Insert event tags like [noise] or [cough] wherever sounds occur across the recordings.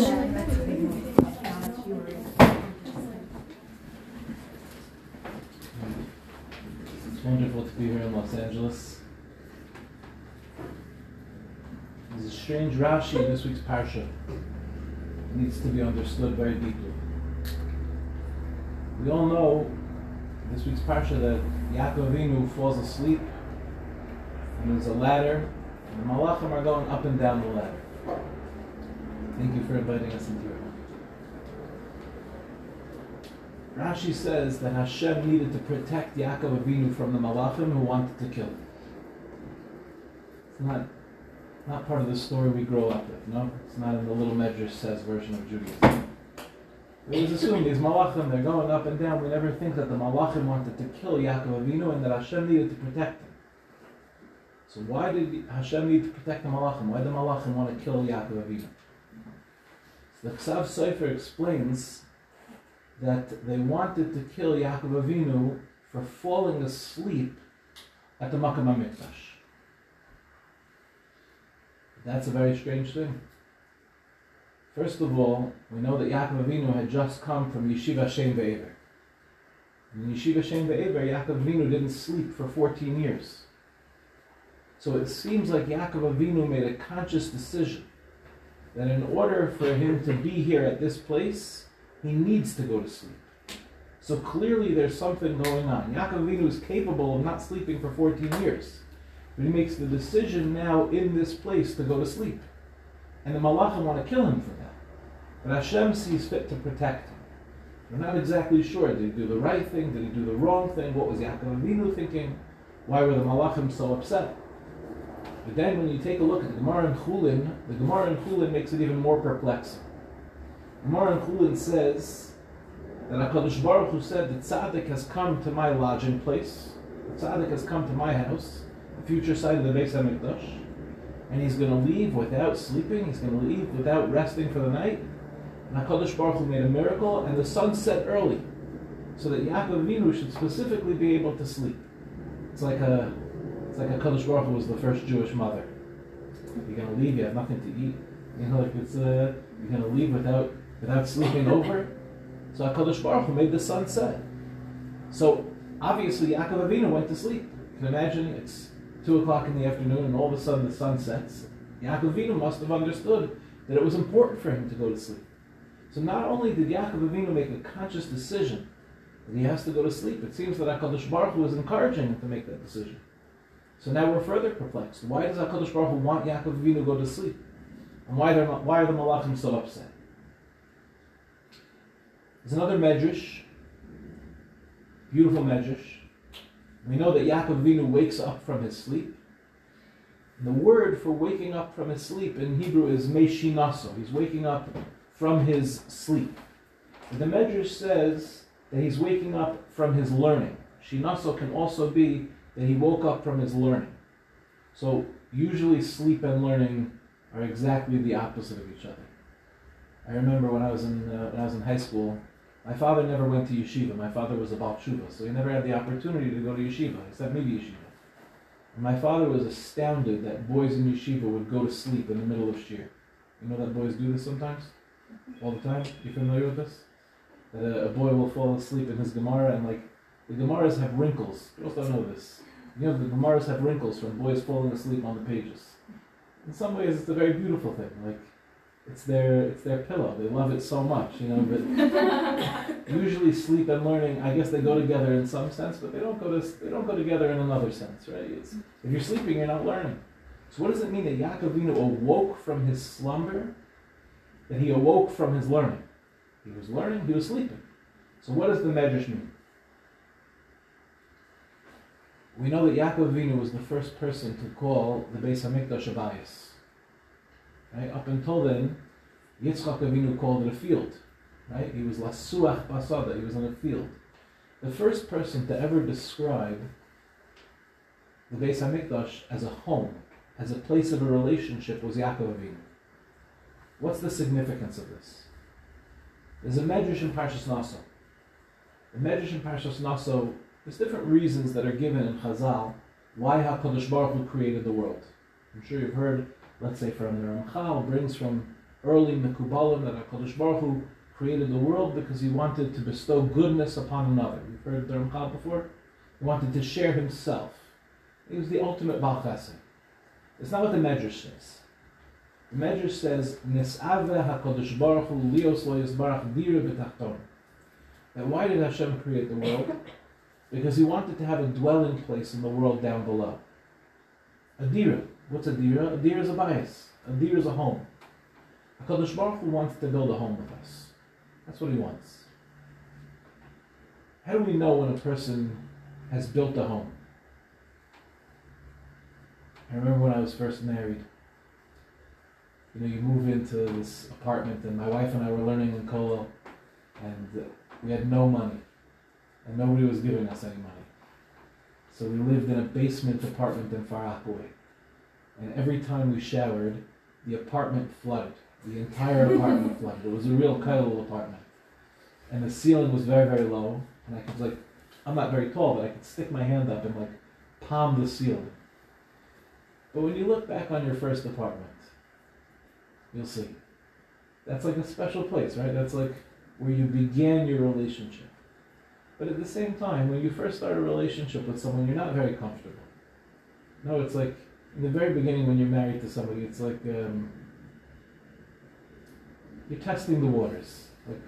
It's wonderful to be here in Los Angeles. There's a strange Rashi in this week's Parsha. It needs to be understood very deeply. We all know this week's Parsha that Yaakov Avinu falls asleep and there's a ladder and the Malachim are going up and down the ladder. Thank you for inviting us into your home. Rashi says that Hashem needed to protect Yaakov Avinu from the Malachim who wanted to kill him. It's not, not part of the story we grow up with, no? It's not in the little Medrash says version of Judaism. It was assumed these Malachim, they're going up and down. We never think that the Malachim wanted to kill Yaakov Avinu and that Hashem needed to protect him. So why did Hashem need to protect the Malachim? Why did the Malachim want to kill Yaakov Avinu? The Ksav Sofer explains that they wanted to kill Yaakov Avinu for falling asleep at the Makam HaMikdash. That's a very strange thing. First of all, we know that Yaakov Avinu had just come from Yeshiva Shem Ve'ever. In Yeshiva Shem Ve'ever, Yaakov Avinu didn't sleep for 14 years. So it seems like Yaakov Avinu made a conscious decision that in order for him to be here at this place, he needs to go to sleep. So clearly there's something going on. Yaakov Avinu is capable of not sleeping for 14 years. But he makes the decision now in this place to go to sleep. And the Malachim want to kill him for that. But Hashem sees fit to protect him. We're not exactly sure. Did he do the right thing? Did he do the wrong thing? What was Yaakov Avinu thinking? Why were the Malachim so upset? But then when you take a look at the Gemara in Chulin, the Gemara in Chulin makes it even more perplexing. Gemara in Chulin says that HaKadosh Baruch Hu said that Tzaddik has come to my lodging place, the Tzaddik has come to my house, the future site of the Beis HaMikdash, and he's going to leave without sleeping, he's going to leave without resting for the night. And HaKadosh Baruch Hu made a miracle, and the sun set early, so that Yaakov Avinu should specifically be able to sleep. It's like a, it's like HaKadosh Baruch Hu was the first Jewish mother. You're going to leave, you have nothing to eat. You know, like it's, uh, you're going to leave without without sleeping over. So HaKadosh Baruch Hu made the sun set. So obviously Yaakov Avinu went to sleep. You can imagine it's two o'clock in the afternoon and all of a sudden the sun sets. Yaakov Avinu must have understood that it was important for him to go to sleep. So not only did Yaakov Avinu make a conscious decision that he has to go to sleep, it seems that HaKadosh Baruch Hu was encouraging him to make that decision. So now we're further perplexed. Why does HaKadosh Baruch Hu want Yaakov Avinu to go to sleep? And why, are why are the Malachim so upset? There's another medrash, beautiful medrash. We know that Yaakov Avinu wakes up from his sleep. And the word for waking up from his sleep in Hebrew is meshinaso. He's waking up from his sleep. the medrash says that he's waking up from his learning. Shinaso can also be that he woke up from his learning. So usually sleep and learning are exactly the opposite of each other. I remember when I was in uh, when I was in high school, my father never went to yeshiva. My father was a Baal Tshuva, so he never had the opportunity to go to yeshiva, except maybe yeshiva. And my father was astounded that boys in yeshiva would go to sleep in the middle of shiur. You know that boys do this sometimes? All the time? You familiar with this? That a, a boy will fall asleep in his Gemara and like, the Gemaras have wrinkles. Girls don't know this. You know, the Gemaras have wrinkles from boys falling asleep on the pages. In some ways, it's a very beautiful thing. Like, it's their it's their pillow. They love it so much, you know. But [laughs] usually, sleep and learning, I guess they go together in some sense, but they don't go to they don't go together in another sense, right? It's, if you're sleeping, you're not learning. So, what does it mean that Yaakovino awoke from his slumber? That he awoke from his learning. He was learning. He was sleeping. So, what does the Medrash mean? We know that Yaakov Avinu was the first person to call the Beis Hamikdash a bayis. Right? Up until then, Yitzchak Avinu called it a field. Right? He was lasuach basada. He was on a field. The first person to ever describe the Beis Hamikdash as a home, as a place of a relationship, was Yaakov Avinu. What's the significance of this? There's a medrash in Parshas Naso. The medrash in Parshas Naso there's different reasons that are given in Chazal why HaKadosh Baruch Hu created the world. I'm sure you've heard, let's say from the Ramchal, brings from early Mekubalim that HaKadosh Baruch Hu created the world because he wanted to bestow goodness upon another. You've heard the Ramchal before? He wanted to share himself. He was the ultimate Baal Chesed. It's not what the Medrash says. The Medrash says, Nis'ave HaKadosh Baruch Hu lios lo yisbarach dira v'tachton. And why did Hashem create the world? Because he wanted to have a dwelling place in the world down below. A dira. What's a dira? A dira is a bayis. A dira is a home. HaKadosh Baruch Hu wants to build a home with us. That's what he wants. How do we know when a person has built a home? I remember when I was first married. You know, you move into this apartment, and my wife and I were learning in Kollel, and we had no money, and nobody was giving us any money. So we lived in a basement apartment in Far Rockaway. And every time we showered, the apartment flooded. The entire apartment [laughs] flooded. It was a real Kollel apartment. And the ceiling was very, very low. And I could, like, I'm not very tall, but I could stick my hand up and, like, palm the ceiling. But when you look back on your first apartment, you'll see. That's like a special place, right? That's like where you began your relationship. But at the same time, when you first start a relationship with someone, you're not very comfortable. No, it's like in the very beginning when you're married to somebody, it's like um, you're testing the waters. Like,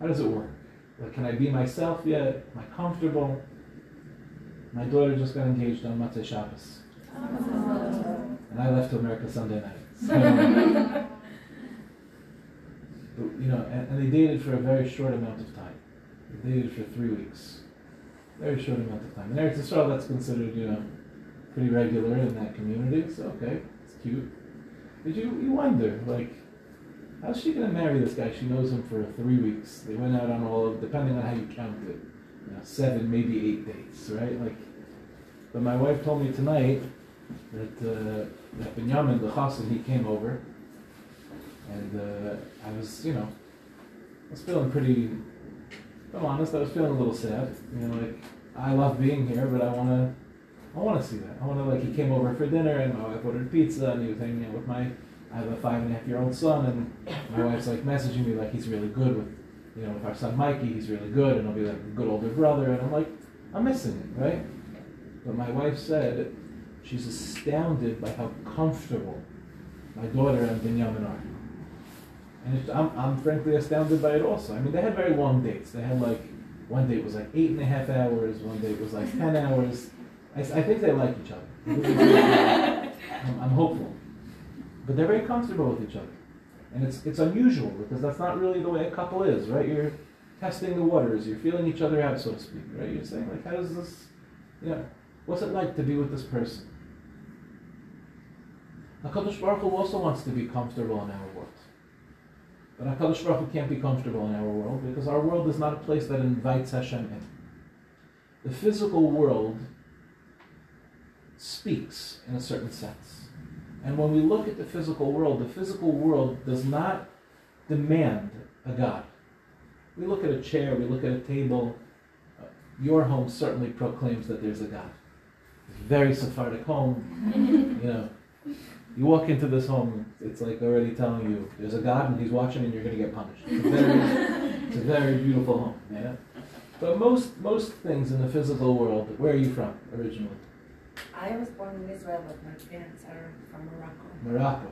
how does it work? Like, can I be myself yet? Am I comfortable? My daughter just got engaged on Motzei Shabbos. And I left to America Sunday night. So, [laughs] but, you know, and, and, they dated for a very short amount of time. They dated for three weeks. Very short amount of time. And Eretz Yisrael, that's considered, you know, pretty regular in that community. So, okay, it's cute. But you, you wonder, like, how's she going to marry this guy? She knows him for three weeks. They went out on all of, depending on how you count it, you know, seven, maybe eight dates, right? Like, but my wife told me tonight that uh, that Benjamin, the chassid, he came over, and uh, I was, you know, I was feeling pretty. I'm honest, I was feeling a little sad. You know, like I love being here, but I want to, I want to see that. I want to like he came over for dinner, and oh, my wife ordered pizza, and he was hanging out with my. I have a five and a half year old son, and my wife's like messaging me like he's really good with, you know, with our son Mikey. He's really good, and he'll be like a good older brother, and I'm like, I'm missing it, right? But my wife said she's astounded by how comfortable my daughter and Benjamin are. And I'm, I'm frankly astounded by it also. I mean, they had very long dates. They had like, one date was like eight and a half hours, one date was like 10 hours. I, I think they like each other. [laughs] I'm, I'm hopeful. But they're very comfortable with each other. And it's, it's unusual because that's not really the way a couple is, right? You're testing the waters, you're feeling each other out, so to speak, right? You're saying, like, how does this, you know, what's it like to be with this person? HaKadosh Baruch Hu also wants to be comfortable in our world. But HaKadosh Baruch Hu can't be comfortable in our world because our world is not a place that invites Hashem in. The physical world speaks in a certain sense. And when we look at the physical world, the physical world does not demand a God. We look at a chair, we look at a table. Uh, your home certainly proclaims that there's a God. Very Sephardic home, [laughs] you know. You walk into this home, it's like already telling you there's a God and He's watching and you're going to get punished. It's a very, it's a very beautiful home. Yeah. But most most things in the physical world, where are you from originally? I was born in Israel, but my parents are from Morocco. Morocco.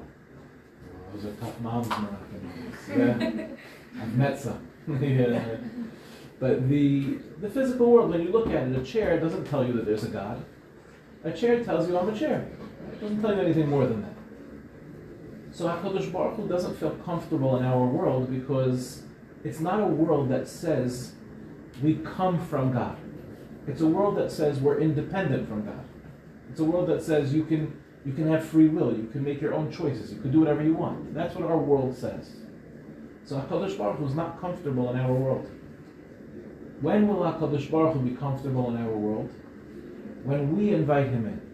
Those are tough moms, Moroccan Yeah. [laughs] I've met some. [laughs] yeah. But the the physical world, when you look at it, a chair doesn't tell you that there's a God. A chair tells you I'm a chair. Doesn't tell you anything more than that. So HaKadosh Baruch Hu doesn't feel comfortable in our world because it's not a world that says we come from God. It's a world that says we're independent from God. It's a world that says you can you can have free will, you can make your own choices, you can do whatever you want. That's what our world says. So HaKadosh Baruch Hu is not comfortable in our world. When will HaKadosh Baruch Hu be comfortable in our world? When we invite him in.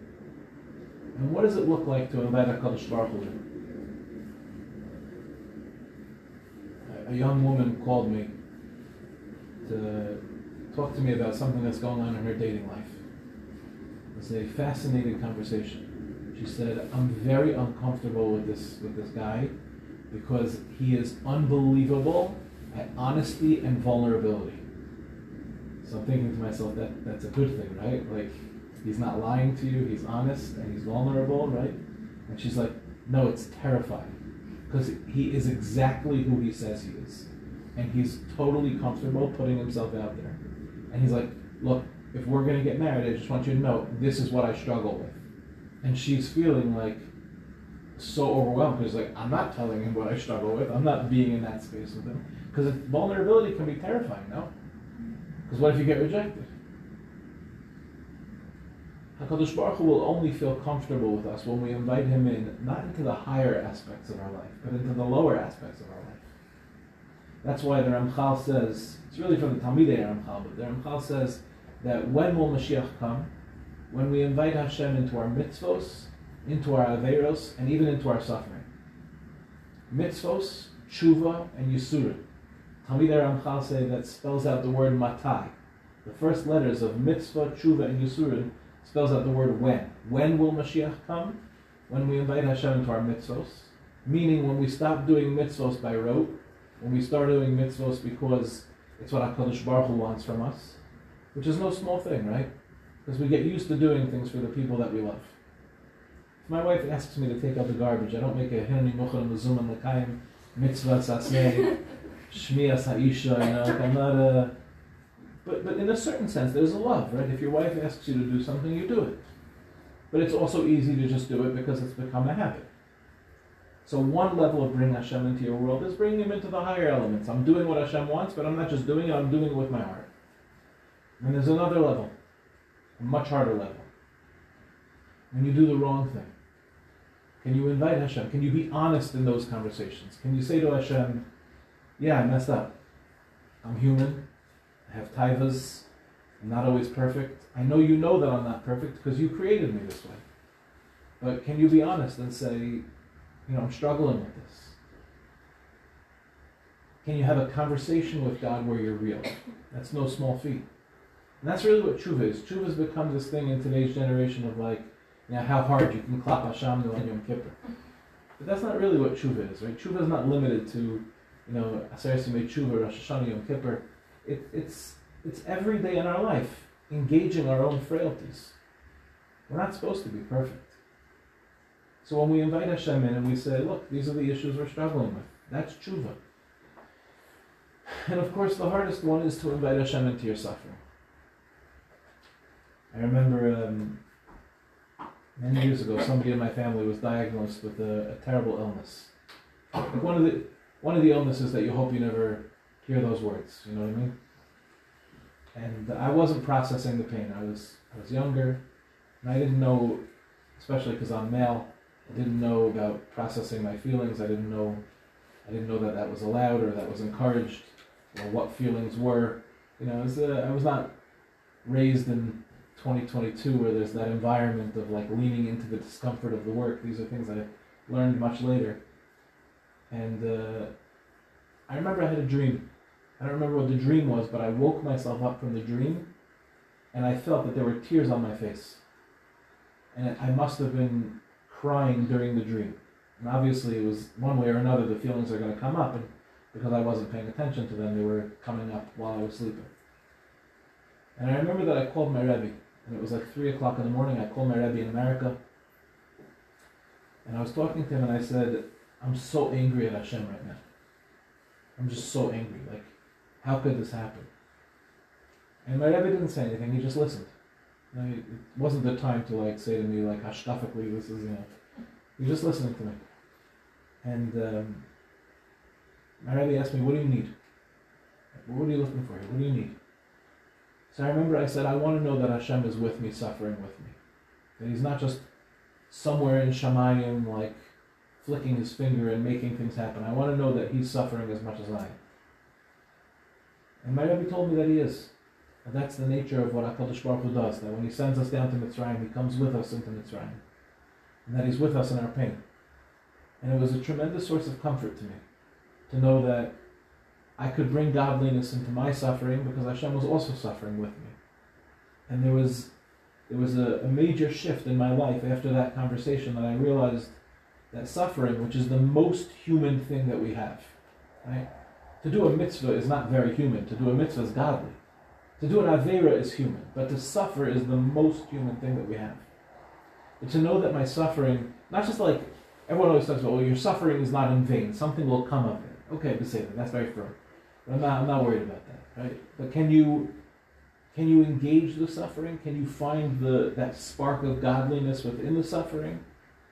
And what does it look like to invite HaKadosh Baruch Hu? A young woman called me to talk to me about something that's going on in her dating life. It was a fascinating conversation. She said, I'm very uncomfortable with this with this guy because he is unbelievable at honesty and vulnerability. So I'm thinking to myself that that's a good thing, right? Like he's not lying to you, he's honest and he's vulnerable, right? And she's like, no, it's terrifying because he is exactly who he says he is, and he's totally comfortable putting himself out there. And he's like, look, if we're gonna get married, I just want you to know this is what I struggle with. And she's feeling like so overwhelmed because like I'm not telling him what I struggle with. I'm not being in that space with him because vulnerability can be terrifying, no? Because what if you get rejected? HaKadosh Baruch Hu will only feel comfortable with us when we invite Him in, not into the higher aspects of our life, but into the lower aspects of our life. That's why the Ramchal says, it's really from the Talmidei Ramchal, but the Ramchal says that when will Mashiach come? When we invite Hashem into our mitzvos, into our averos, and even into our suffering. Mitzvos, tshuva, and yisurim. Talmidei Ramchal say that spells out the word matai. The first letters of mitzvah, tshuva, and yisurim spells out the word when. When will Mashiach come? When we invite Hashem into our mitzvos. Meaning when we stop doing mitzvos by rote, when we start doing mitzvos because it's what HaKadosh Baruch Hu wants from us, which is no small thing, right? Because we get used to doing things for the people that we love. If my wife asks me to take out the garbage, I don't make a hinni muchal mezum l'kaim mitzvah sasnei [laughs] shmiya sa'isha, you know, like I'm not a but, but in a certain sense, there's a love, right? If your wife asks you to do something, you do it. But it's also easy to just do it because it's become a habit. So one level of bringing Hashem into your world is bringing him into the higher elements. I'm doing what Hashem wants, but I'm not just doing it, I'm doing it with my heart. And there's another level, a much harder level. When you do the wrong thing, can you invite Hashem? Can you be honest in those conversations? Can you say to Hashem, yeah, I messed up. I'm human. I have taivas. I'm not always perfect. I know you know that I'm not perfect because you created me this way. But can you be honest and say, you know, I'm struggling with this? Can you have a conversation with God where you're real? That's no small feat. And that's really what tshuva is. Tshuva has become this thing in today's generation of like, you know, how hard you can clap Hashem on Yom Kippur. But that's not really what tshuva is, right? Tshuva is not limited to, you know, Aseret Yemei Tshuva, Rosh Hashanah, Yom Kippur. It, it's, it's every day in our life, engaging our own frailties. We're not supposed to be perfect. So when we invite Hashem in and we say, look, these are the issues we're struggling with, that's tshuva. And of course, the hardest one is to invite Hashem into your suffering. I remember um, many years ago, somebody in my family was diagnosed with a, a terrible illness. Like one of the one of the illnesses that you hope you never hear those words. You know what I mean? And I wasn't processing the pain. I was I was younger, and I didn't know, especially because I'm male. I didn't know about processing my feelings. I didn't know, I didn't know that that was allowed or that was encouraged, or what feelings were. You know, was, uh, I was not raised in 2022 where there's that environment of like leaning into the discomfort of the work. These are things I learned much later. And uh, I remember I had a dream I don't remember what the dream was, but I woke myself up from the dream and I felt that there were tears on my face. And I must have been crying during the dream. And obviously, it was one way or another, the feelings are going to come up. And because I wasn't paying attention to them, they were coming up while I was sleeping. And I remember that I called my Rebbe. And it was like 3 o'clock in the morning. I called my Rebbe in America. And I was talking to him and I said, I'm so angry at Hashem right now. I'm just so angry. Like, how could this happen? And my Rebbe didn't say anything, he just listened. It wasn't the time to like say to me like hashkafically this is you know he just listening to me. And um, my Rebbe asked me, What do you need? What are you looking for? What do you need? So I remember I said, I want to know that Hashem is with me, suffering with me. That He's not just somewhere in Shamayim, like flicking his finger and making things happen. I want to know that He's suffering as much as I am. And my Rebbe told me that he is. And that's the nature of what HaKadosh Baruch Hu does, that when he sends us down to Mitzrayim, he comes with us into Mitzrayim. And that he's with us in our pain. And it was a tremendous source of comfort to me to know that I could bring godliness into my suffering because Hashem was also suffering with me. And there was there was a, a major shift in my life after that conversation that I realized that suffering, which is the most human thing that we have, right? To do a mitzvah is not very human. To do a mitzvah is godly. To do an avera is human, but to suffer is the most human thing that we have. But to know that my suffering, not just like everyone always talks about, well, your suffering is not in vain. Something will come of it. Okay, that. That's very firm. But I'm not, I'm not worried about that, right? But can you can you engage the suffering? Can you find the that spark of godliness within the suffering?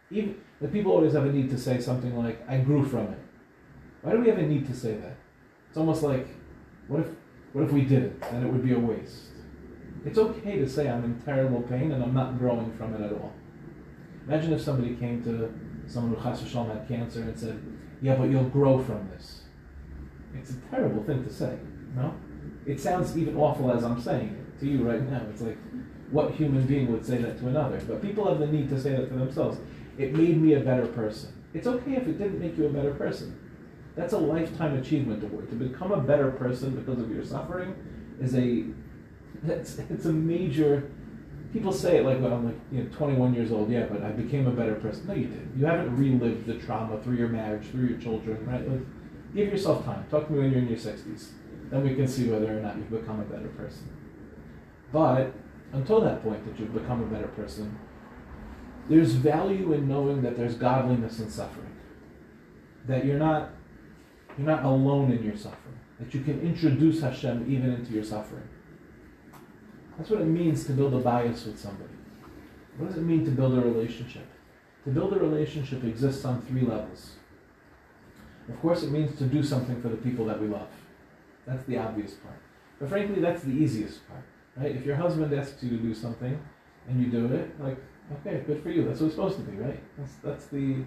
Even the people always have a need to say something like, "I grew from it." Why do we have a need to say that? It's almost like, what if what if we didn't? Then it would be a waste. It's okay to say I'm in terrible pain and I'm not growing from it at all. Imagine if somebody came to someone who Chas had cancer and said, "Yeah, but you'll grow from this." It's a terrible thing to say, no? It sounds even awful as I'm saying it to you right now. It's like, what human being would say that to another? But people have the need to say that to themselves. It made me a better person. It's okay if it didn't make you a better person. That's a lifetime achievement award. To become a better person because of your suffering is a it's, it's a major people say it like well, I'm like you know 21 years old yeah but I became a better person no you didn't you haven't relived the trauma through your marriage through your children right like give yourself time talk to me when you're in your 60s then we can see whether or not you've become a better person. But until that point that you've become a better person, there's value in knowing that there's godliness in suffering. That you're not you're not alone in your suffering. That you can introduce Hashem even into your suffering. That's what it means to build a bayis with somebody. What does it mean to build a relationship? To build a relationship exists on three levels. Of course, it means to do something for the people that we love. That's the obvious part. But frankly, that's the easiest part, right? If your husband asks you to do something and you do it, like, okay, good for you. That's what it's supposed to be, right? That's, that's, the,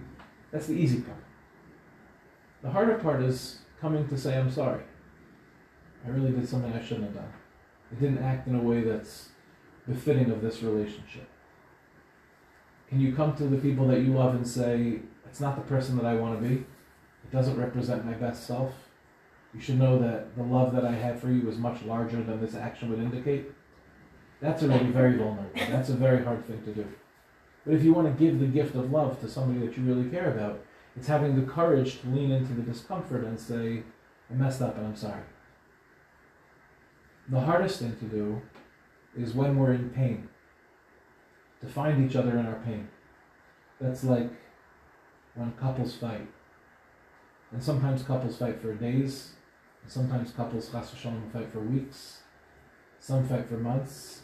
that's the easy part. The harder part is coming to say, I'm sorry. I really did something I shouldn't have done. I didn't act in a way that's befitting of this relationship. Can you come to the people that you love and say, it's not the person that I want to be? It doesn't represent my best self you should know that the love that I had for you is much larger than this action would indicate. That's already very vulnerable. That's a very hard thing to do. But if you want to give the gift of love to somebody that you really care about, it's having the courage to lean into the discomfort and say, I messed up and I'm sorry. The hardest thing to do is when we're in pain, to find each other in our pain. That's like when couples fight. And sometimes couples fight for days, and Sometimes couples chas fight for weeks, some fight for months,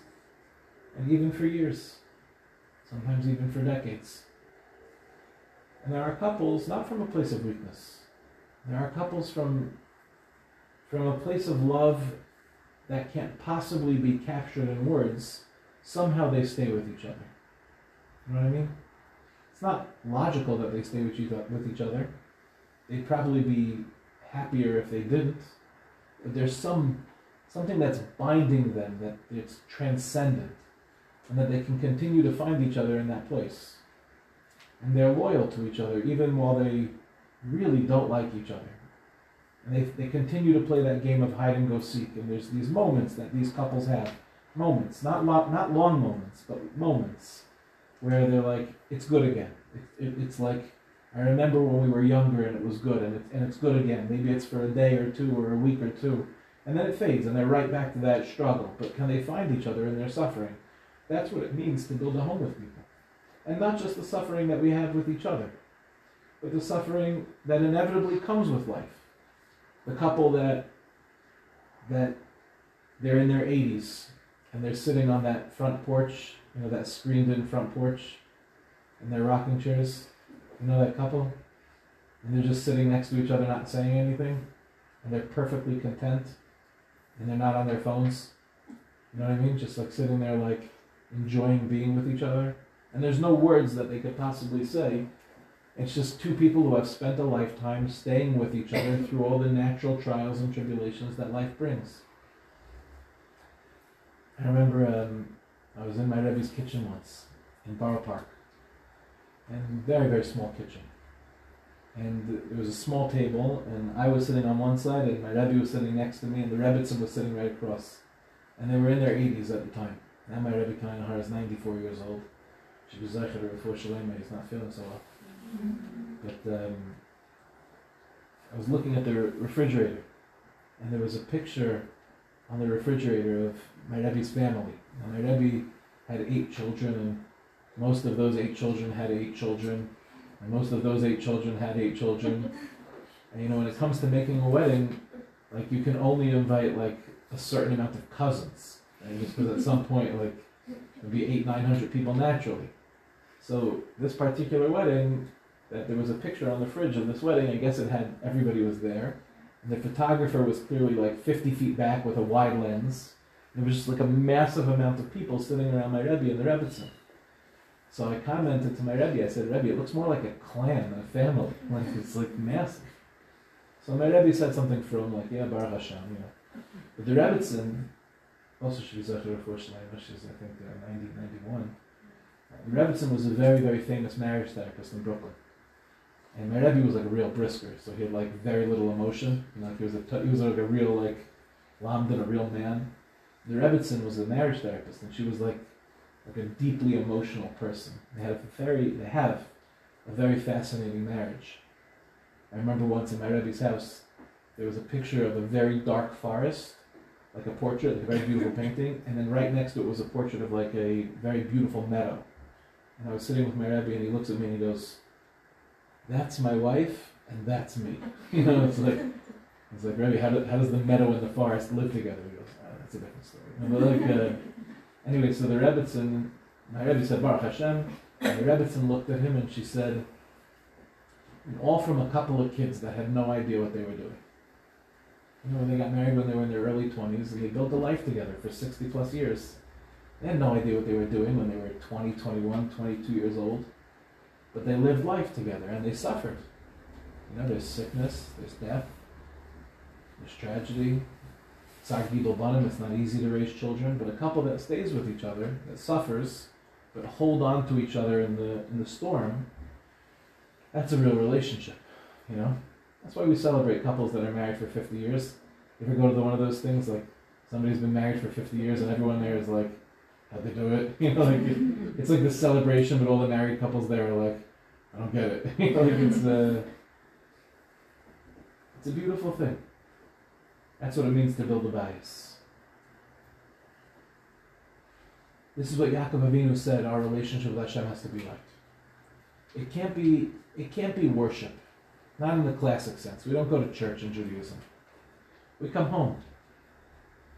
and even for years, sometimes even for decades. And there are couples not from a place of weakness. There are couples from from a place of love that can't possibly be captured in words. Somehow they stay with each other. You know what I mean? It's not logical that they stay with each other. They'd probably be happier if they didn't. But there's some something that's binding them, that it's transcendent, and that they can continue to find each other in that place. And they're loyal to each other, even while they really don't like each other. And they, they continue to play that game of hide and go seek. And there's these moments that these couples have. Moments, not, lo- not long moments, but moments where they're like, it's good again. It, it, it's like I remember when we were younger and it was good, and, it, and it's good again. Maybe it's for a day or two or a week or two, and then it fades, and they're right back to that struggle. But can they find each other in their suffering? That's what it means to build a home with people. And not just the suffering that we have with each other, but the suffering that inevitably comes with life. The couple that that they're in their 80s and they're sitting on that front porch, you know, that screened in front porch, and their rocking chairs you know that couple? And they're just sitting next to each other, not saying anything, and they're perfectly content, and they're not on their phones. You know what I mean? Just like sitting there, like enjoying being with each other. And there's no words that they could possibly say. It's just two people who have spent a lifetime staying with each other [laughs] through all the natural trials and tribulations that life brings. I remember um, I was in my Rebbe's kitchen once in Borough Park and very very small kitchen. And there was a small table, and I was sitting on one side, and my Rebbe was sitting next to me, and the Rebbitzin was sitting right across. And they were in their 80s at the time. Now my Rebbe Kainahar is 94 years old. She was Zeicher before Shalema, he's not feeling so well. But um, I was looking at the refrigerator, and there was a picture on the refrigerator of my Rebbe's family. And my Rebbe had eight children, and most of those eight children had eight children, and most of those eight children had eight children. And you know, when it comes to making a wedding, like you can only invite like a certain amount of cousins, right? Just because at some point, like it'd be eight, nine hundred people naturally. So this particular wedding, that there was a picture on the fridge of this wedding. I guess it had everybody was there, and the photographer was clearly like fifty feet back with a wide lens. It was just like a massive amount of people sitting around my Rebbe and the Rebbitzin. So I commented to my Rebbe. I said, Rebbe, it looks more like a clan than a family. [laughs] Like it's like massive. So my Rebbe said something from like, yeah, Baruch Hashem, know. But the Rebbitzin also should be Zachar Shleima, she's I think uh, 90, 91. Rebbitzin was a very, very famous marriage therapist in Brooklyn. And my Rebbe was like a real brisker, so he had like very little emotion. Like he was a t- he was like a real like lamdan, a real man. The Rebbitzin was a marriage therapist, and she was like like a deeply emotional person. They had a very they have a very fascinating marriage. I remember once in my Rebbe's house, there was a picture of a very dark forest, like a portrait, like a very beautiful painting, and then right next to it was a portrait of like a very beautiful meadow. And I was sitting with my rabbi, and he looks at me and he goes, "That's my wife, and that's me." [laughs] You know, it's like it's like Rabbi, how, do, how does the meadow and the forest live together? He goes, oh, "That's a different story." And like, uh, anyway, so the Rebbitzin, my Rebbe said, "Baruch Hashem." And the Rebbitzin looked at him and she said, and all from a couple of kids that had no idea what they were doing. You know, they got married when they were in their early 20s and they built a life together for 60 plus years. They had no idea what they were doing when they were 20, 21, 22 years old. But they lived life together and they suffered. You know, there's sickness, there's death, there's tragedy. Sargidol Banim, it's not easy to raise children, but a couple that stays with each other, that suffers, but hold on to each other in the in the storm, that's a real relationship, you know? That's why we celebrate couples that are married for 50 years. If You go to the, one of those things like somebody's been married for 50 years and everyone there is like, how'd they do it? [laughs] You know, like it, it's like this celebration, but all the married couples there are like, I don't get it. [laughs] you know, like it's uh, it's a beautiful thing. That's what it means to build a bayis. This is what Yaakov Avinu said our relationship with Hashem has to be like. It can't be it can't be worship. Not in the classic sense. We don't go to church in Judaism. We come home.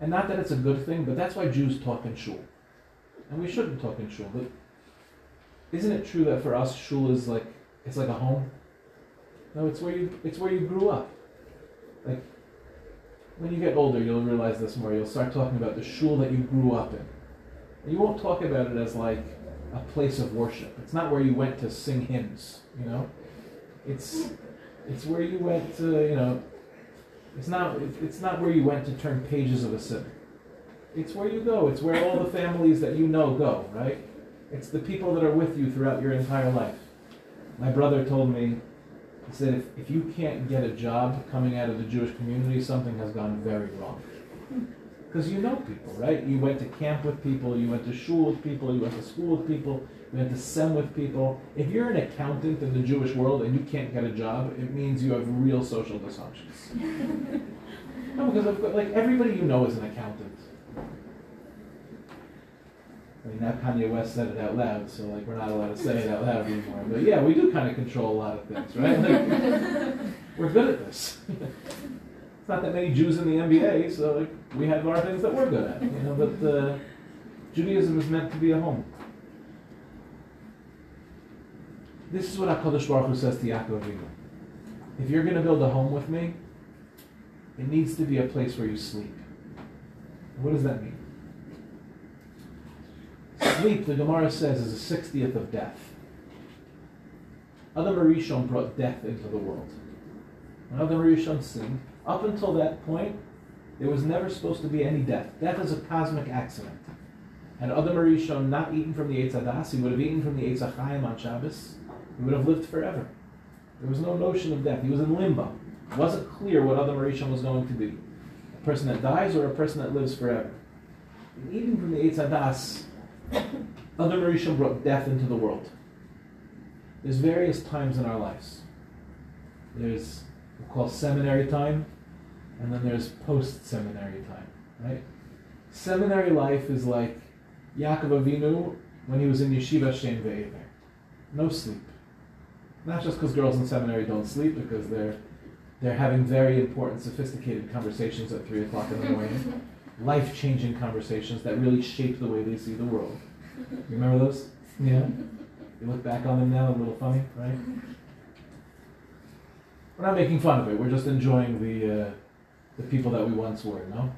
And not that it's a good thing, but that's why Jews talk in shul. And we shouldn't talk in shul. But isn't it true that for us shul is like it's like a home? No, it's where you it's where you grew up. Like when you get older you'll realize this more. You'll start talking about the shul that you grew up in. And you won't talk about it as like a place of worship. It's not where you went to sing hymns, you know. It's it's where you went to, you know. It's not it's not where you went to turn pages of a siddur. It's where you go. It's where all the families that you know go, right? It's the people that are with you throughout your entire life. My brother told me, he said, if, if you can't get a job coming out of the Jewish community, something has gone very wrong. Because you know people, right? You went to camp with people, you went to shul with people, you went to school with people, you went to sem with people. If you're an accountant in the Jewish world and you can't get a job, it means you have real social dysfunctions. [laughs] no, because of, like everybody you know is an accountant. I mean, now Kanye West said it out loud, so like we're not allowed to say it out loud anymore. But yeah, we do kind of control a lot of things, right? Like, [laughs] we're good at this. it's not that many Jews in the NBA, so like we have our things that we're good at, you know. But uh, Judaism is meant to be a home. This is what Hakadosh Baruch Hu says to Yaakov Avinu. If you're going to build a home with me, it needs to be a place where you sleep. What does that mean? Sleep, the Gemara says, is a sixtieth of death. Adam Arishon brought death into the world. When Adam Arishon sinned, up until that point, there was never supposed to be any death. Death is a cosmic accident. Had Adam Arishon not eaten from the Eitz Hadas, he would have eaten from the Eitz HaChaim on Shabbos. He would have lived forever. There was no notion of death. He was in limbo. It wasn't clear what Adam Arishon was going to be. A person that dies or a person that lives forever. And eating from the Eitz Hadas, Adam Arishon brought death into the world. there's various times in our lives. There's we call seminary time, and then there's post-seminary time, right? Seminary life is like Yaakov Avinu when he was in Yeshiva Shem Ve'ever. No sleep. Not just because girls in seminary don't sleep, because they're they're having very important, sophisticated conversations at three o'clock in the morning, [laughs] life-changing conversations that really shape the way they see the world. Remember those? Yeah. You look back on them now, a little funny, right? We're not making fun of it. We're just enjoying the uh, the people that we once were. No,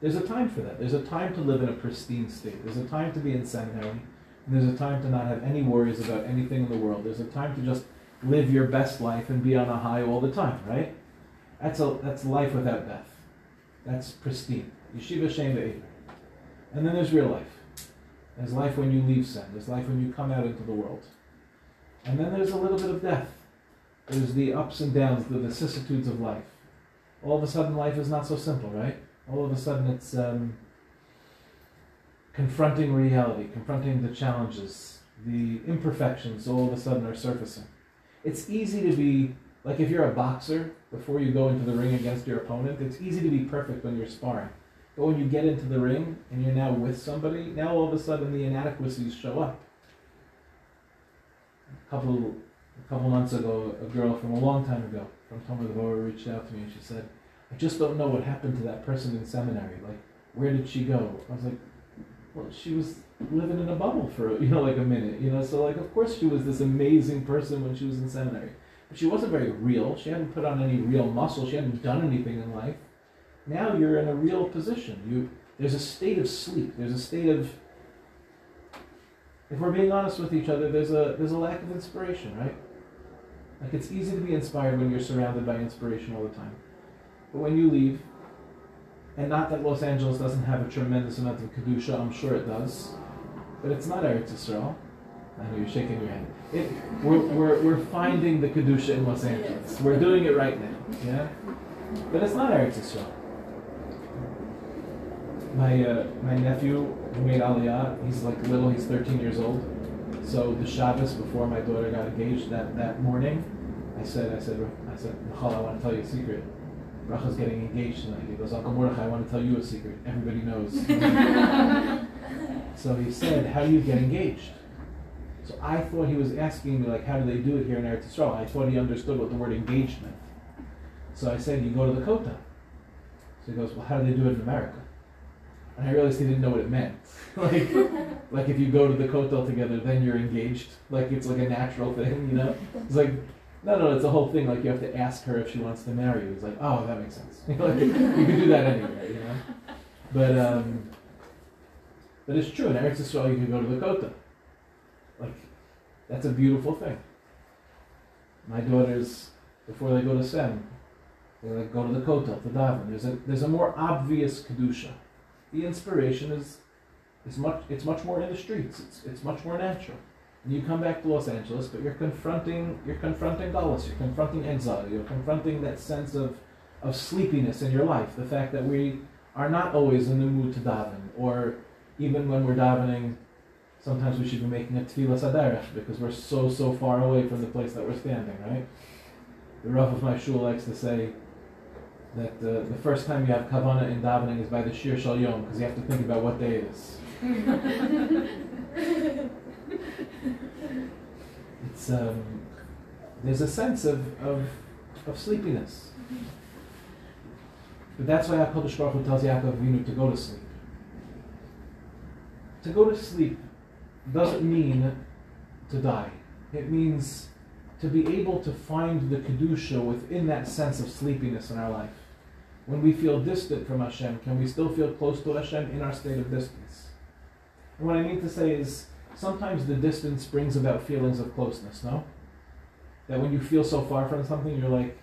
there's a time for that. There's a time to live in a pristine state. There's a time to be in seminary. And there's a time to not have any worries about anything in the world. There's a time to just live your best life and be on a high all the time. Right? That's a that's life without death. That's pristine. Yeshiva Shem And then there's real life. There's life when you leave sin. There's life when you come out into the world. And then there's a little bit of death. There's the ups and downs, the vicissitudes of life. All of a sudden, life is not so simple, right? All of a sudden, it's um, confronting reality, confronting the challenges, the imperfections. All of a sudden, are surfacing. It's easy to be like if you're a boxer before you go into the ring against your opponent. It's easy to be perfect when you're sparring, but when you get into the ring and you're now with somebody, now all of a sudden the inadequacies show up. A couple a couple months ago, a girl from a long time ago from Tomer reached out to me and she said, I just don't know what happened to that person in seminary. Like, where did she go? I was like, well, she was living in a bubble for, you know, like a minute, you know, so like, of course she was this amazing person when she was in seminary. But she wasn't very real. She hadn't put on any real muscle. She hadn't done anything in life. Now you're in a real position. You, there's a state of sleep. There's a state of if we're being honest with each other, there's a there's a lack of inspiration, right? Like it's easy to be inspired when you're surrounded by inspiration all the time. But when you leave, and not that Los Angeles doesn't have a tremendous amount of Kedusha, I'm sure it does, but it's not Eretz Yisrael. I know you're shaking your head. It, we're, we're, we're finding the Kedusha in Los Angeles. We're doing it right now, yeah? But it's not Eretz Yisrael. My, uh, my nephew who made Aliyah, he's like little, he's 13 years old. So the Shabbos before my daughter got engaged that, that morning, I said, I said, I said, Michal, I want to tell you a secret. Bracha's getting engaged tonight. He goes, Uncle Mordechai, I want to tell you a secret. Everybody knows. [laughs] so he said, How do you get engaged? So I thought he was asking me, like, how do they do it here in Eretz Yisrael? I thought he understood what the word engagement. So I said, You go to the Kotel. So he goes, Well, how do they do it in America? And I realized he didn't know what it meant. [laughs] like, [laughs] like if you go to the kotel together, then you're engaged. Like it's like a natural thing, you know. It's like, no, no, it's a whole thing. Like you have to ask her if she wants to marry you. It's like, oh, that makes sense. [laughs] like, you can do that anyway, you know. But um, but it's true. In Eretz Yisrael, you can go to the kotel. Like, that's a beautiful thing. My daughters, before they go to Sem, they like go to the kotel to daven. There's a there's a more obvious kedusha the inspiration is is much it's much more in the streets. It's it's much more natural. And you come back to Los Angeles, but you're confronting you're confronting galus, you're confronting exile, you're confronting that sense of of sleepiness in your life, the fact that we are not always in the mood to daven, or even when we're davening, sometimes we should be making a tefillas haderech because we're so so far away from the place that we're standing, right? The Rav of my shul likes to say, that uh, the first time you have kavana in davening is by the shir shel yom because you have to think about what day it is. [laughs] it's um, there's a sense of, of, of sleepiness. But that's why HaKadosh Baruch Hu tells Yaakov Avinu to go to sleep. To go to sleep doesn't mean to die. It means to be able to find the Kedusha within that sense of sleepiness in our life. When we feel distant from Hashem, can we still feel close to Hashem in our state of distance? And what I mean to say is, sometimes the distance brings about feelings of closeness, no? That when you feel so far from something, you're like,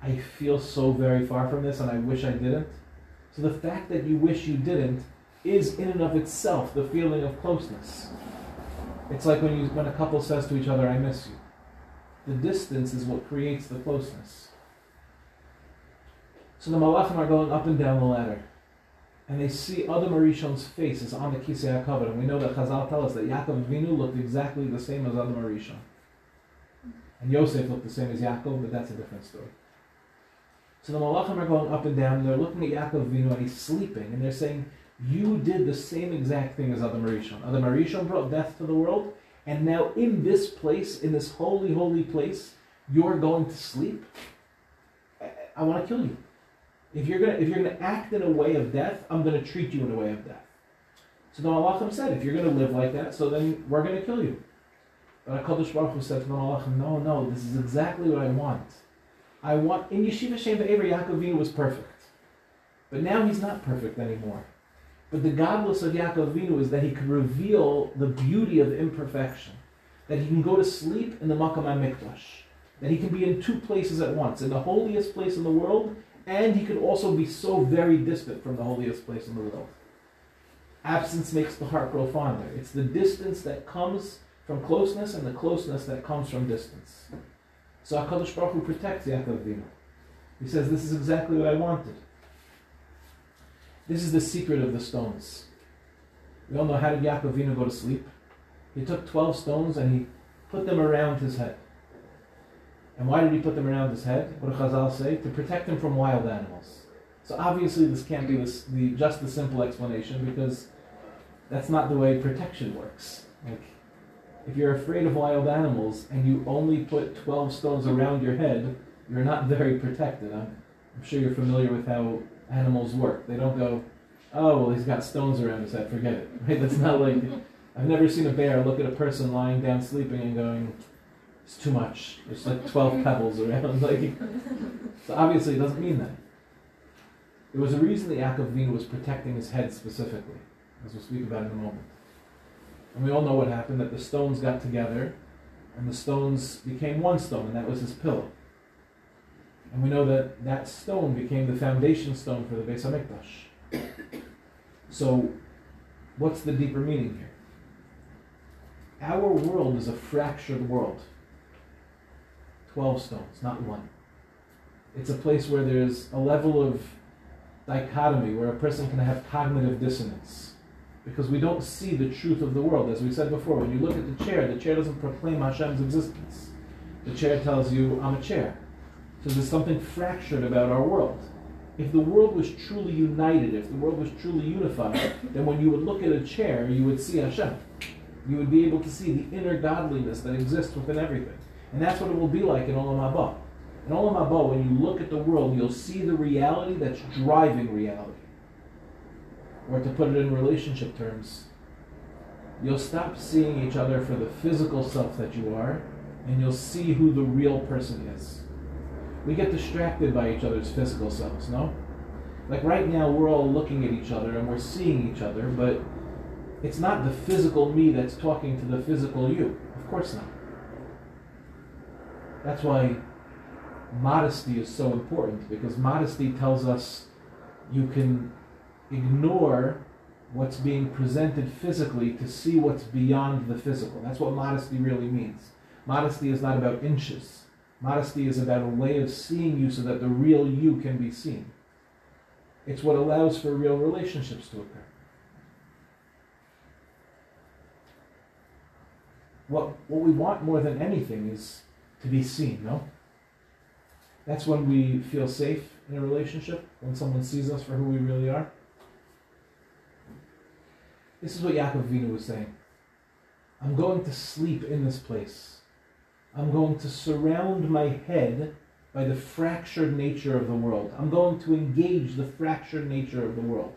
I feel so very far from this and I wish I didn't. So the fact that you wish you didn't is in and of itself the feeling of closeness. It's like when you when a couple says to each other, I miss you. The distance is what creates the closeness. So the Malachim are going up and down the ladder. And they see Adam Arishon's face is on the Kisei HaKavod. And we know that Chazal tell us that Yaakov Vinu looked exactly the same as Adam Arishon. And Yosef looked the same as Yaakov, but that's a different story. So the Malachim are going up and down, and they're looking at Yaakov Vinu, and he's sleeping, and they're saying, you did the same exact thing as Adam Arishon. Adam Arishon brought death to the world, and now in this place, in this holy, holy place, you're going to sleep. I, I want to kill you. If you're gonna if you're gonna act in a way of death, I'm gonna treat you in a way of death. So the Malachim said, if you're gonna live like that, so then we're gonna kill you. But Hakadosh Baruch Hu said to the Malachim, no, no, this is exactly what I want. I want in Yeshiva Shem Ve'ever Yaakov was perfect, but now he's not perfect anymore. But the gadlus of Yaakov Avinu is that he can reveal the beauty of imperfection. That he can go to sleep in the Makam HaMikdash. That he can be in two places at once, in the holiest place in the world, and he can also be so very distant from the holiest place in the world. Absence makes the heart grow fonder. It's the distance that comes from closeness and the closeness that comes from distance. So HaKadosh Baruch Hu protects Yaakov Avinu. He says, this is exactly what I wanted. This is the secret of the stones. We all know how did Yaakov Avinu go to sleep? He took 12 stones and he put them around his head. And why did he put them around his head? What do Chazal say? To protect him from wild animals. So obviously this can't be the, just the simple explanation because that's not the way protection works. Like, if you're afraid of wild animals and you only put 12 stones around your head, you're not [laughs] very protected. I'm, I'm sure you're familiar with how animals work. They don't go, oh, well, he's got stones around his head, forget it. [laughs] Right? That's not like, I've never seen a bear look at a person lying down sleeping and going, it's too much. There's like 12 mm-hmm. pebbles around. [laughs] Like, so obviously it doesn't mean that. There was a reason the Yaakov was protecting his head specifically, as we'll speak about in a moment. And we all know what happened, that the stones got together, and the stones became one stone, and that was his pillow. And we know that that stone became the foundation stone for the Beis Hamikdash. So, what's the deeper meaning here? Our world is a fractured world. Twelve stones, not one. It's a place where there's a level of dichotomy, where a person can have cognitive dissonance. Because we don't see the truth of the world. As we said before, when you look at the chair, the chair doesn't proclaim Hashem's existence. The chair tells you, I'm a chair. So there's something fractured about our world. If the world was truly united, if the world was truly unified, then when you would look at a chair, you would see Hashem. You would be able to see the inner godliness that exists within everything. And that's what it will be like in Olam Haba. In Olam Haba, when you look at the world, you'll see the reality that's driving reality. Or to put it in relationship terms, you'll stop seeing each other for the physical self that you are, and you'll see who the real person is we get distracted by each other's physical selves, no? Like right now, we're all looking at each other and we're seeing each other, but it's not the physical me that's talking to the physical you. Of course not. That's why modesty is so important, because modesty tells us you can ignore what's being presented physically to see what's beyond the physical. That's what modesty really means. Modesty is not about inches. Modesty is about a way of seeing you so that the real you can be seen. It's what allows for real relationships to occur. What, what we want more than anything is to be seen, no? That's when we feel safe in a relationship, when someone sees us for who we really are. This is what Yaakov was saying. I'm going to sleep in this place. I'm going to surround my head by the fractured nature of the world. I'm going to engage the fractured nature of the world.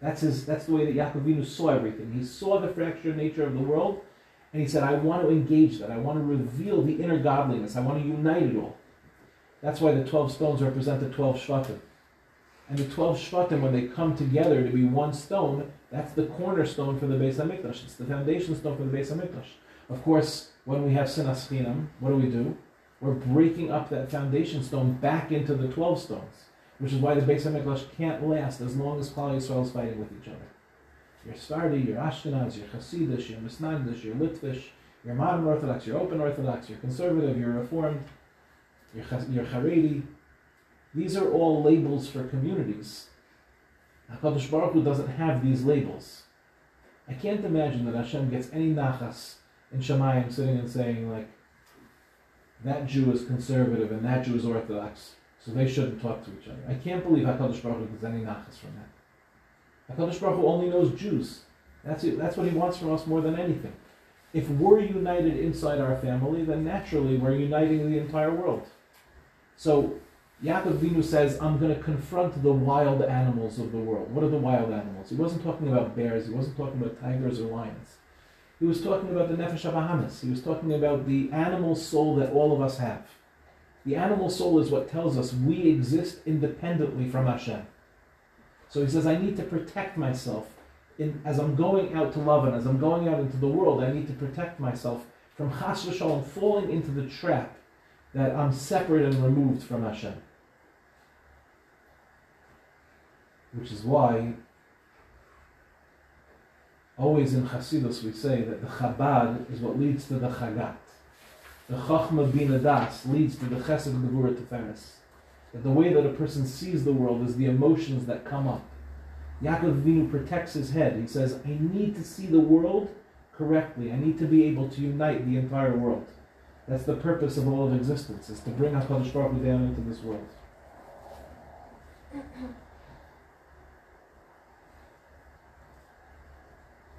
That's his. That's the way that Yaakov saw everything. He saw the fractured nature of the world, and he said, "I want to engage that. I want to reveal the inner godliness. I want to unite it all." That's why the twelve stones represent the twelve shvatim, and the twelve shvatim, when they come together to be one stone, that's the cornerstone for the Beis Hamikdash. It's the foundation stone for the Beis Hamikdash. Of course, when we have sinas chinam, what do we do? We're breaking up that foundation stone back into the 12 stones, which is why the Beis HaMikdash can't last as long as Klal Yisrael is fighting with each other. You're Sephardi, you're Ashkenaz, you're Hasidish, you're Misnagdish, you're Litvish, you're modern Orthodox, you're open Orthodox, you're conservative, you're Reformed, you're, you're Haredi. These are all labels for communities. HaKadosh Baruch Hu doesn't have these labels. I can't imagine that Hashem gets any nachas in Shemayim sitting and saying like, that Jew is conservative and that Jew is Orthodox, so they shouldn't talk to each other. I can't believe HaKadosh Baruch Hu gets any nachas from that. HaKadosh Baruch Hu only knows Jews. That's, it. That's what he wants from us more than anything. If we're united inside our family, then naturally we're uniting the entire world. So Yaakov Vinu says, I'm going to confront the wild animals of the world. What are the wild animals? He wasn't talking about bears, he wasn't talking about tigers or lions. He was talking about the Nefesh Bahamis. He was talking about the animal soul that all of us have. The animal soul is what tells us we exist independently from Hashem. So he says, I need to protect myself. In, as I'm going out to love and as I'm going out into the world, I need to protect myself from chas v'shalom falling into the trap that I'm separate and removed from Hashem. Which is why Always in Hasidus we say that the Chabad is what leads to the Chagat. The Chachma Bina Das leads to the Chesed Gevura Tiferes. That the way that a person sees the world is the emotions that come up. Yaakov Vinu protects his head. He says, I need to see the world correctly. I need to be able to unite the entire world. That's the purpose of all of existence, is to bring HaKadosh Baruch Hu down into this world.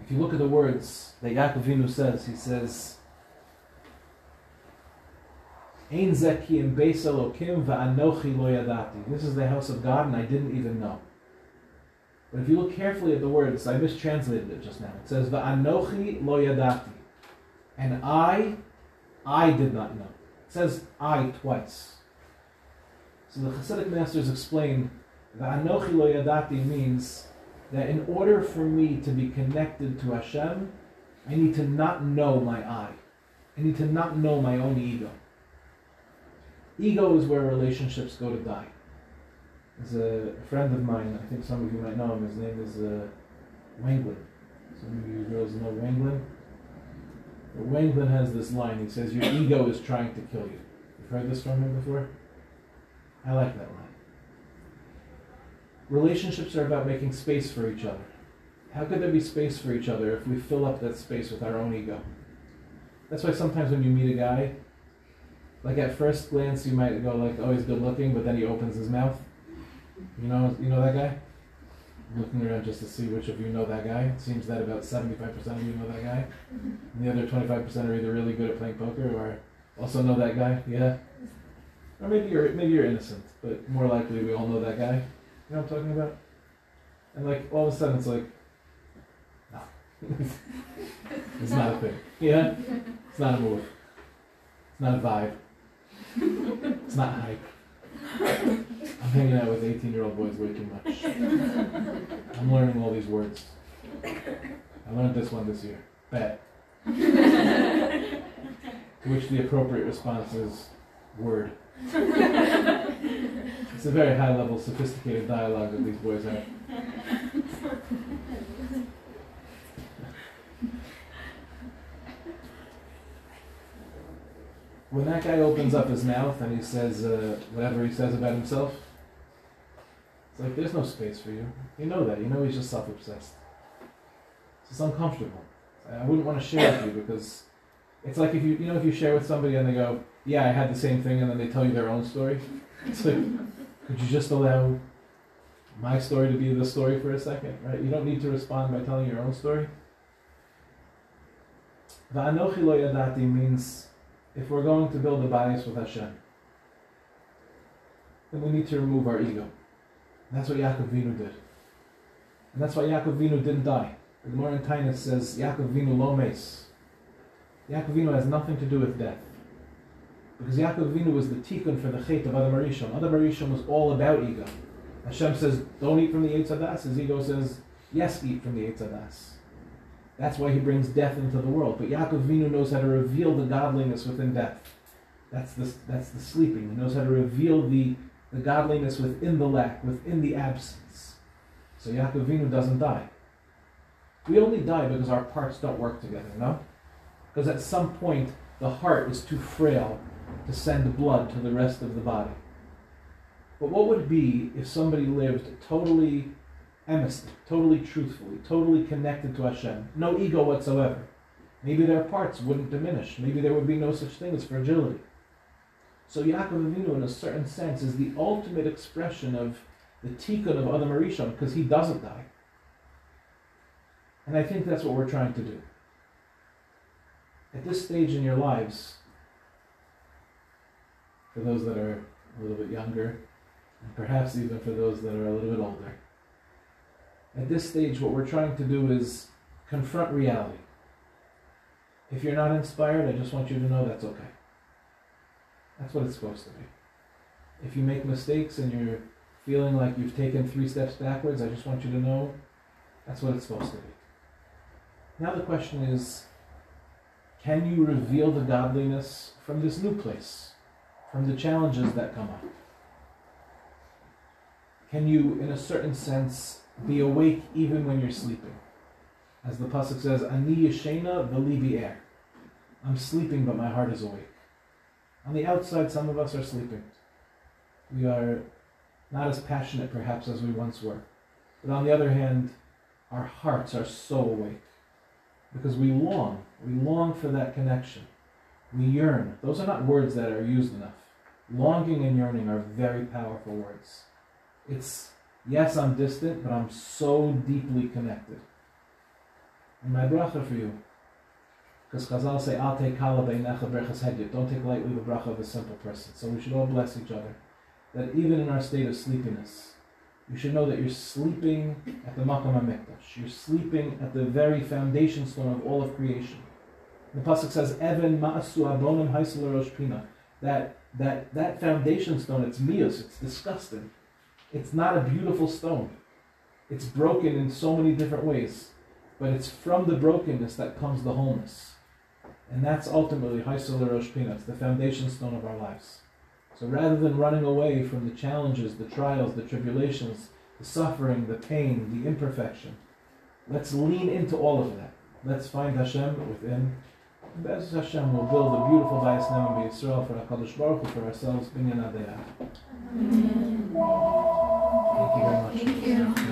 If you look at the words that Yaakov Vinu says, he says, Ein beis Elokim va'anochi lo yadati. This is the house of God, and I didn't even know. But if you look carefully at the words, I mistranslated it just now. It says va'anochi lo yadati, and I, I did not know. It says I twice. So the Hasidic masters explain va'anochi lo yadati means that in order for me to be connected to Hashem, I need to not know my I. I need to not know my own ego. Ego is where relationships go to die. There's a friend of mine, I think some of you might know him, his name is uh, Wanglin. Some of you girls know Wanglin. But Wanglin has this line, he says, Your ego is trying to kill you. You've heard this from him before? I like that line. Relationships are about making space for each other. How could there be space for each other if we fill up that space with our own ego? That's why sometimes when you meet a guy, like at first glance you might go like, oh, he's good looking, but then he opens his mouth. You know, you know that guy. Looking around just to see which of you know that guy. It seems that about seventy-five percent of you know that guy, and the other twenty-five percent are either really good at playing poker or also know that guy. Yeah, or maybe you're maybe you're innocent, but more likely we all know that guy. You know what I'm talking about? And like all of a sudden it's like, no, [laughs] it's not a thing. Yeah, it's not a move. It's not a vibe. It's not hype. I'm hanging out with 18 year old boys way too much. I'm learning all these words. I learned this one this year. Bet. to which the appropriate response is word. It's a very high level, sophisticated dialogue that these boys have. When that guy opens up his mouth and he says uh, whatever he says about himself, it's like there's no space for you. You know that. You know he's just self obsessed. It's uncomfortable. I wouldn't want to share with you because it's like if you you know if you share with somebody and they go, yeah, I had the same thing, and then they tell you their own story. It's like could you just allow my story to be the story for a second, right? You don't need to respond by telling your own story. Va'anochi lo yadati means if we're going to build a bayis with Hashem, then we need to remove our ego. And that's what Yaakov Vinu did. And that's why Yaakov Vinu didn't die. The Gemara in Taanis says Yaakov Vinu lomes. Yaakov Vinu has nothing to do with death. Because Yaakov Avinu was the tikkun for the chait of Adam Arishon. Adam Arishon was all about ego. Hashem says, don't eat from the Eitz Hadas. His ego says, yes, eat from the Eitz Hadas. That's why he brings death into the world. But Yaakov Avinu knows how to reveal the godliness within death. That's the, that's the sleeping. He knows how to reveal the, the godliness within the lack, within the absence. So Yaakov Avinu doesn't die. We only die because our parts don't work together, no? Because at some point, the heart is too frail to send blood to the rest of the body. But what would it be if somebody lived totally emesdik, totally truthfully, totally connected to Hashem, no ego whatsoever? Maybe their parts wouldn't diminish. Maybe there would be no such thing as fragility. So Yaakov Avinu, in a certain sense, is the ultimate expression of the tikkun of Adam Arishon, because he doesn't die. And I think that's what we're trying to do. At this stage in your lives, for those that are a little bit younger, and perhaps even for those that are a little bit older, at this stage, what we're trying to do is confront reality. If you're not inspired, I just want you to know that's okay. That's what it's supposed to be. If you make mistakes and you're feeling like you've taken three steps backwards, I just want you to know that's what it's supposed to be. Now the question is can you reveal the godliness from this new place, from the challenges that come up? Can you, in a certain sense, be awake even when you're sleeping? As the pasuk says, "Ani yeshena v'libi er." I'm sleeping, but my heart is awake. On the outside, some of us are sleeping. We are not as passionate, perhaps, as we once were. But on the other hand, our hearts are so awake because we long. We long for that connection. We yearn. Those are not words that are used enough. Longing and yearning are very powerful words. It's, yes, I'm distant, but I'm so deeply connected. And my bracha for you, because Chazal say, I'll take. Don't take lightly the bracha of a simple person. So we should all bless each other. That even in our state of sleepiness, you should know that you're sleeping at the Makam HaMikdash. You're sleeping at the very foundation stone of all of creation. The Pasuk says, Evan ma'asu abonim haisel pina. That, that, that foundation stone, it's mios, it's disgusting. It's not a beautiful stone. It's broken in so many different ways. But it's from the brokenness that comes the wholeness. And that's ultimately Haisel Rosh. It's the foundation stone of our lives. So rather than running away from the challenges, the trials, the tribulations, the suffering, the pain, the imperfection, let's lean into all of that. Let's find Hashem within. Bez Hashem will build a beautiful Bayis Neman Yisrael for HaKadosh Baruch Hu, for ourselves, Binyan Adayah. Thank you very much. Thank you.